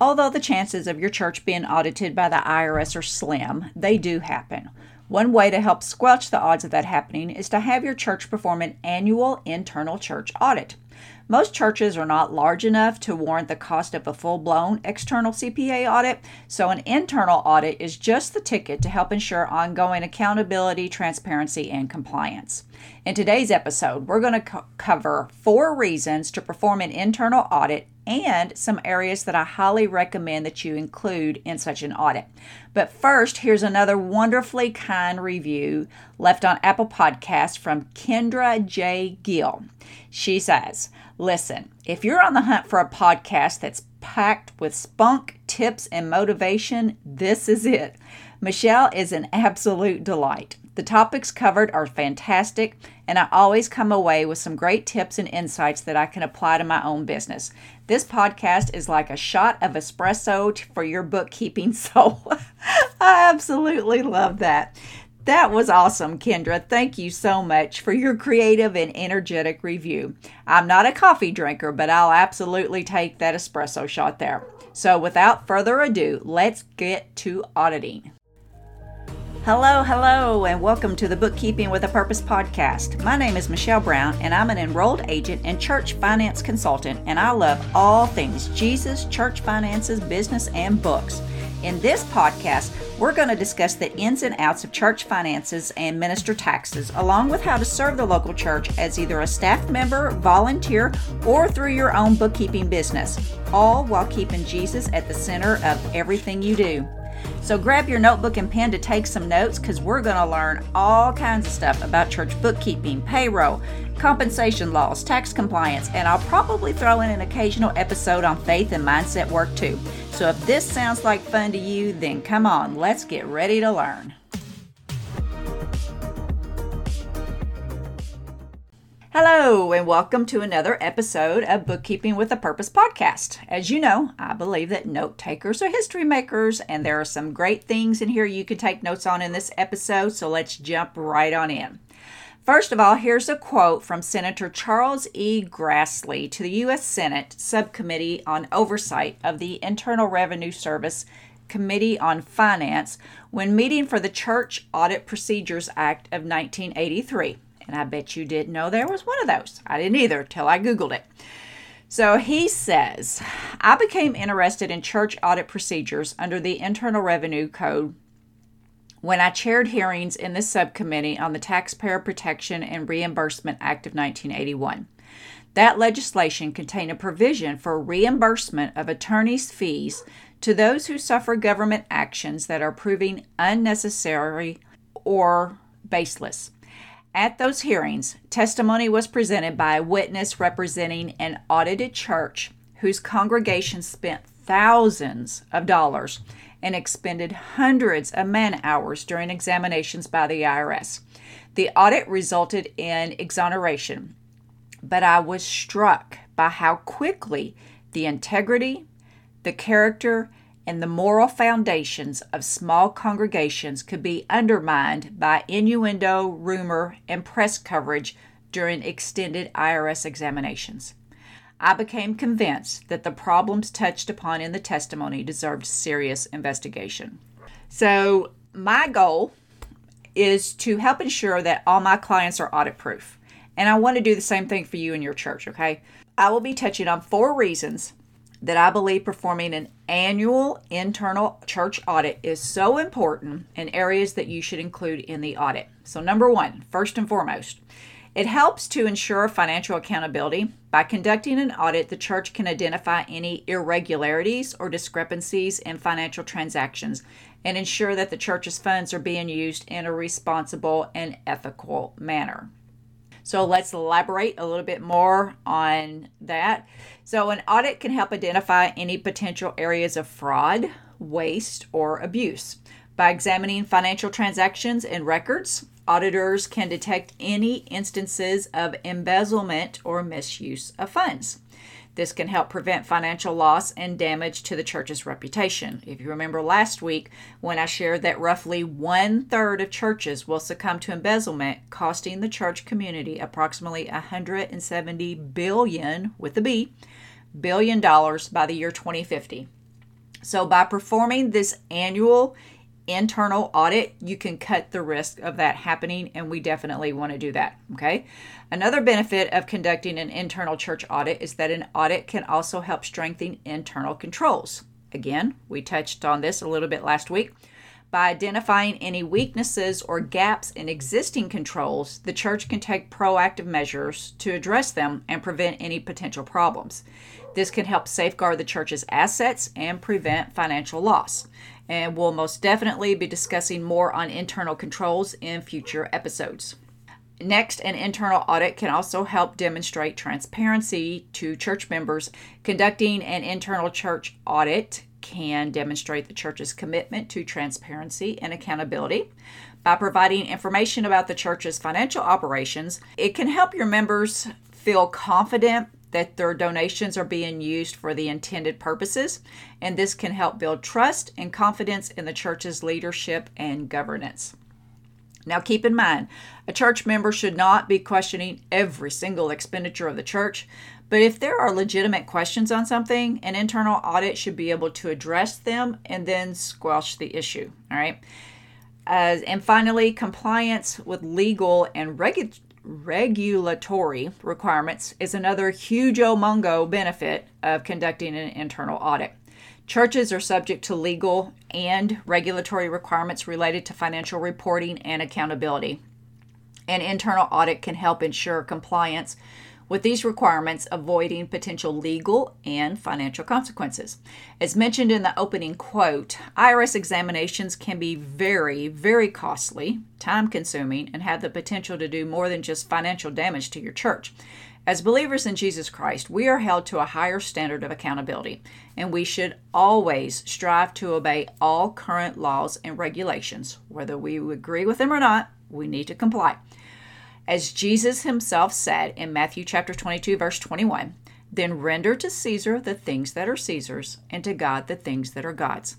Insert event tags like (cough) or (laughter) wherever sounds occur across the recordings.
Although the chances of your church being audited by the IRS are slim, they do happen. One way to help squelch the odds of that happening is to have your church perform an annual internal church audit. Most churches are not large enough to warrant the cost of a full blown external CPA audit, so an internal audit is just the ticket to help ensure ongoing accountability, transparency, and compliance. In today's episode, we're going to co- cover four reasons to perform an internal audit and some areas that I highly recommend that you include in such an audit. But first, here's another wonderfully kind review left on Apple Podcasts from Kendra J. Gill. She says, Listen, if you're on the hunt for a podcast that's packed with spunk, tips, and motivation, this is it. Michelle is an absolute delight. The topics covered are fantastic, and I always come away with some great tips and insights that I can apply to my own business. This podcast is like a shot of espresso for your bookkeeping (laughs) soul. I absolutely love that. That was awesome, Kendra. Thank you so much for your creative and energetic review. I'm not a coffee drinker, but I'll absolutely take that espresso shot there. So, without further ado, let's get to auditing. Hello, hello, and welcome to the Bookkeeping with a Purpose podcast. My name is Michelle Brown, and I'm an enrolled agent and church finance consultant, and I love all things Jesus, church finances, business, and books. In this podcast, we're going to discuss the ins and outs of church finances and minister taxes, along with how to serve the local church as either a staff member, volunteer, or through your own bookkeeping business, all while keeping Jesus at the center of everything you do. So grab your notebook and pen to take some notes because we're going to learn all kinds of stuff about church bookkeeping, payroll, compensation laws, tax compliance, and I'll probably throw in an occasional episode on faith and mindset work too. So if this sounds like fun to you, then come on, let's get ready to learn. Hello, and welcome to another episode of Bookkeeping with a Purpose podcast. As you know, I believe that note takers are history makers, and there are some great things in here you can take notes on in this episode, so let's jump right on in. First of all, here's a quote from Senator Charles E. Grassley to the U.S. Senate Subcommittee on Oversight of the Internal Revenue Service Committee on Finance when meeting for the Church Audit Procedures Act of 1983. And I bet you didn't know there was one of those. I didn't either till I Googled it. So he says, I became interested in church audit procedures under the Internal Revenue Code when I chaired hearings in the subcommittee on the Taxpayer Protection and Reimbursement Act of 1981. That legislation contained a provision for reimbursement of attorneys' fees to those who suffer government actions that are proving unnecessary or baseless. At those hearings, testimony was presented by a witness representing an audited church whose congregation spent thousands of dollars and expended hundreds of man hours during examinations by the IRS. The audit resulted in exoneration, but I was struck by how quickly the integrity, the character, and the moral foundations of small congregations could be undermined by innuendo, rumor, and press coverage during extended IRS examinations. I became convinced that the problems touched upon in the testimony deserved serious investigation. So, my goal is to help ensure that all my clients are audit proof. And I want to do the same thing for you and your church, okay? I will be touching on four reasons that I believe performing an annual internal church audit is so important and areas that you should include in the audit. So, number one, first and foremost, it helps to ensure financial accountability. By conducting an audit, the church can identify any irregularities or discrepancies in financial transactions and ensure that the church's funds are being used in a responsible and ethical manner. So let's elaborate a little bit more on that. So, an audit can help identify any potential areas of fraud, waste, or abuse. By examining financial transactions and records, auditors can detect any instances of embezzlement or misuse of funds. This can help prevent financial loss and damage to the church's reputation. If you remember last week when I shared that roughly one third of churches will succumb to embezzlement, costing the church community approximately 170 billion with a B billion dollars by the year 2050. So, by performing this annual internal audit, you can cut the risk of that happening, and we definitely want to do that. Okay. Another benefit of conducting an internal church audit is that an audit can also help strengthen internal controls. Again, we touched on this a little bit last week. By identifying any weaknesses or gaps in existing controls, the church can take proactive measures to address them and prevent any potential problems. This can help safeguard the church's assets and prevent financial loss. And we'll most definitely be discussing more on internal controls in future episodes. Next, an internal audit can also help demonstrate transparency to church members. Conducting an internal church audit can demonstrate the church's commitment to transparency and accountability. By providing information about the church's financial operations, it can help your members feel confident that their donations are being used for the intended purposes, and this can help build trust and confidence in the church's leadership and governance. Now, keep in mind, a church member should not be questioning every single expenditure of the church, but if there are legitimate questions on something, an internal audit should be able to address them and then squelch the issue. All right. And finally, compliance with legal and regu- regulatory requirements is another huge omungo benefit of conducting an internal audit. Churches are subject to legal and regulatory requirements related to financial reporting and accountability. An internal audit can help ensure compliance with these requirements, avoiding potential legal and financial consequences. As mentioned in the opening quote, IRS examinations can be very, very costly, time consuming, and have the potential to do more than just financial damage to your church. As believers in Jesus Christ, we are held to a higher standard of accountability, and we should always strive to obey all current laws and regulations. Whether we agree with them or not, we need to comply. As Jesus himself said in Matthew chapter 22 verse 21, then render to Caesar the things that are Caesar's and to God the things that are God's.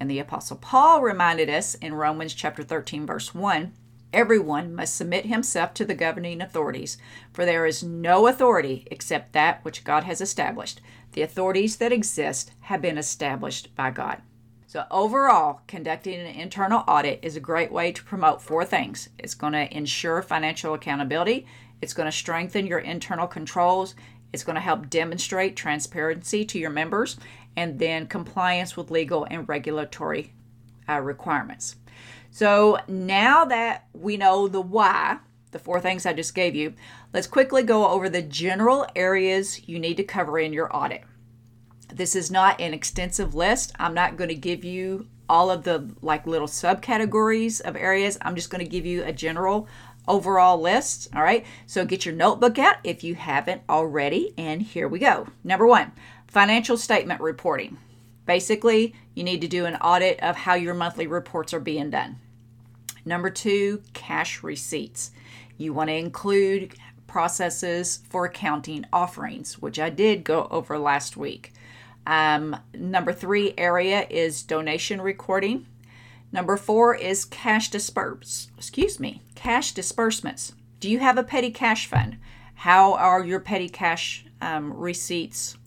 And the apostle Paul reminded us in Romans chapter 13 verse 1 Everyone must submit himself to the governing authorities, for there is no authority except that which God has established. The authorities that exist have been established by God. So, overall, conducting an internal audit is a great way to promote four things it's going to ensure financial accountability, it's going to strengthen your internal controls, it's going to help demonstrate transparency to your members, and then compliance with legal and regulatory uh, requirements. So now that we know the why, the four things I just gave you, let's quickly go over the general areas you need to cover in your audit. This is not an extensive list. I'm not going to give you all of the like little subcategories of areas. I'm just going to give you a general overall list. All right. So get your notebook out if you haven't already. And here we go. Number one, financial statement reporting. Basically, you need to do an audit of how your monthly reports are being done. Number two, cash receipts. You want to include processes for accounting offerings, which I did go over last week. Um, number three area is donation recording. Number four is cash disperse. Excuse me, cash disbursements. Do you have a petty cash fund? How are your petty cash um, receipts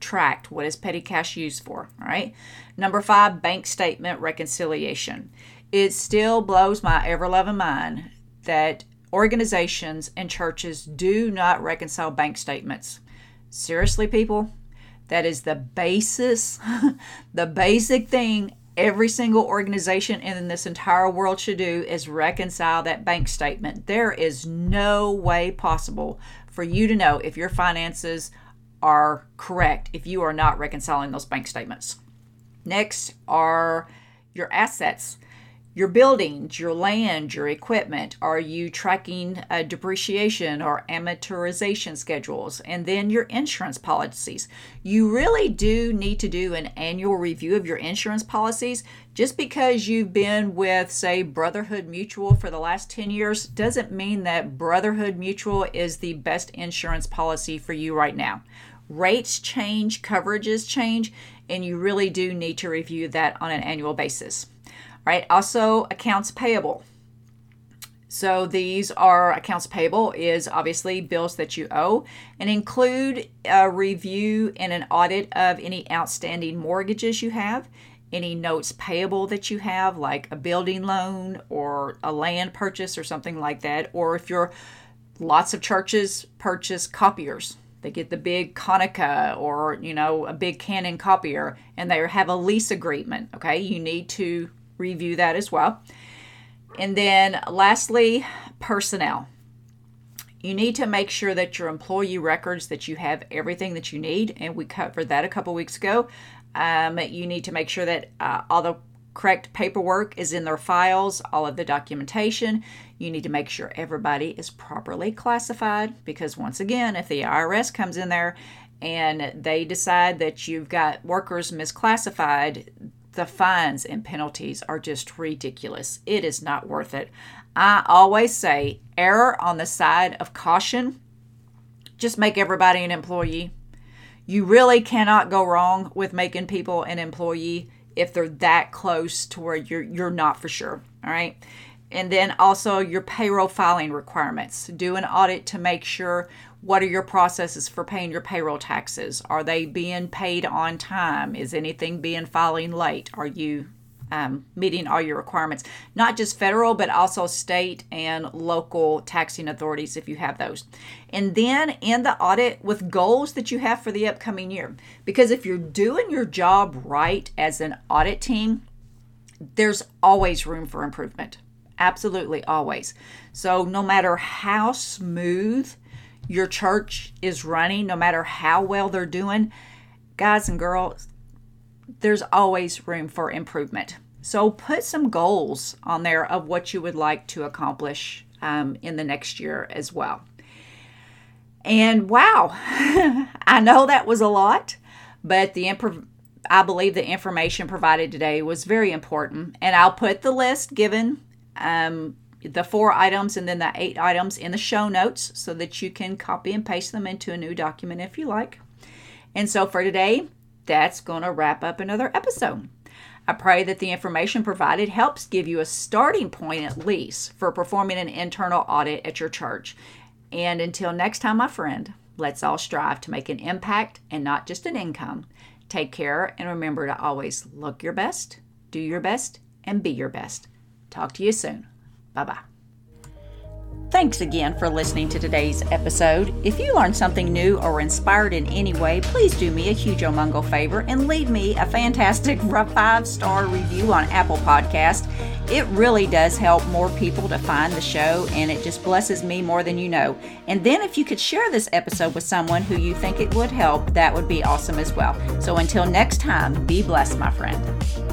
tracked. What is petty cash used for? All right. Number five, bank statement reconciliation. It still blows my ever loving mind that organizations and churches do not reconcile bank statements. Seriously, people, that is the basis, (laughs) the basic thing every single organization in this entire world should do is reconcile that bank statement. There is no way possible for you to know if your finances are correct if you are not reconciling those bank statements. Next are your assets, your buildings, your land, your equipment. Are you tracking uh, depreciation or amortization schedules? And then your insurance policies. You really do need to do an annual review of your insurance policies. Just because you've been with, say, Brotherhood Mutual for the last 10 years doesn't mean that Brotherhood Mutual is the best insurance policy for you right now rates change, coverages change, and you really do need to review that on an annual basis. Right? Also, accounts payable. So these are accounts payable is obviously bills that you owe and include a review and an audit of any outstanding mortgages you have, any notes payable that you have like a building loan or a land purchase or something like that or if you're lots of churches purchase copiers they get the big Konica or you know a big Canon copier and they have a lease agreement okay you need to review that as well and then lastly, personnel. You need to make sure that your employee records that you have everything that you need, and we covered that a couple weeks ago. Um, you need to make sure that uh, all the correct paperwork is in their files, all of the documentation. You need to make sure everybody is properly classified because, once again, if the IRS comes in there and they decide that you've got workers misclassified, the fines and penalties are just ridiculous. It is not worth it. I always say error on the side of caution. Just make everybody an employee. You really cannot go wrong with making people an employee if they're that close to where you're you're not for sure. All right. And then also your payroll filing requirements. Do an audit to make sure what are your processes for paying your payroll taxes? Are they being paid on time? Is anything being filing late? Are you um, meeting all your requirements? Not just federal, but also state and local taxing authorities if you have those. And then in the audit with goals that you have for the upcoming year. Because if you're doing your job right as an audit team, there's always room for improvement. Absolutely, always. So, no matter how smooth your church is running, no matter how well they're doing, guys and girls, there's always room for improvement. So put some goals on there of what you would like to accomplish um, in the next year as well. And wow, (laughs) I know that was a lot, but the improv- I believe the information provided today was very important. And I'll put the list given um, the four items and then the eight items in the show notes so that you can copy and paste them into a new document if you like. And so for today, that's going to wrap up another episode. I pray that the information provided helps give you a starting point at least for performing an internal audit at your church. And until next time, my friend, let's all strive to make an impact and not just an income. Take care and remember to always look your best, do your best, and be your best. Talk to you soon. Bye bye. Thanks again for listening to today's episode. If you learned something new or inspired in any way, please do me a huge omungo favor and leave me a fantastic (laughs) five star review on Apple Podcast. It really does help more people to find the show and it just blesses me more than you know. And then if you could share this episode with someone who you think it would help, that would be awesome as well. So until next time, be blessed, my friend.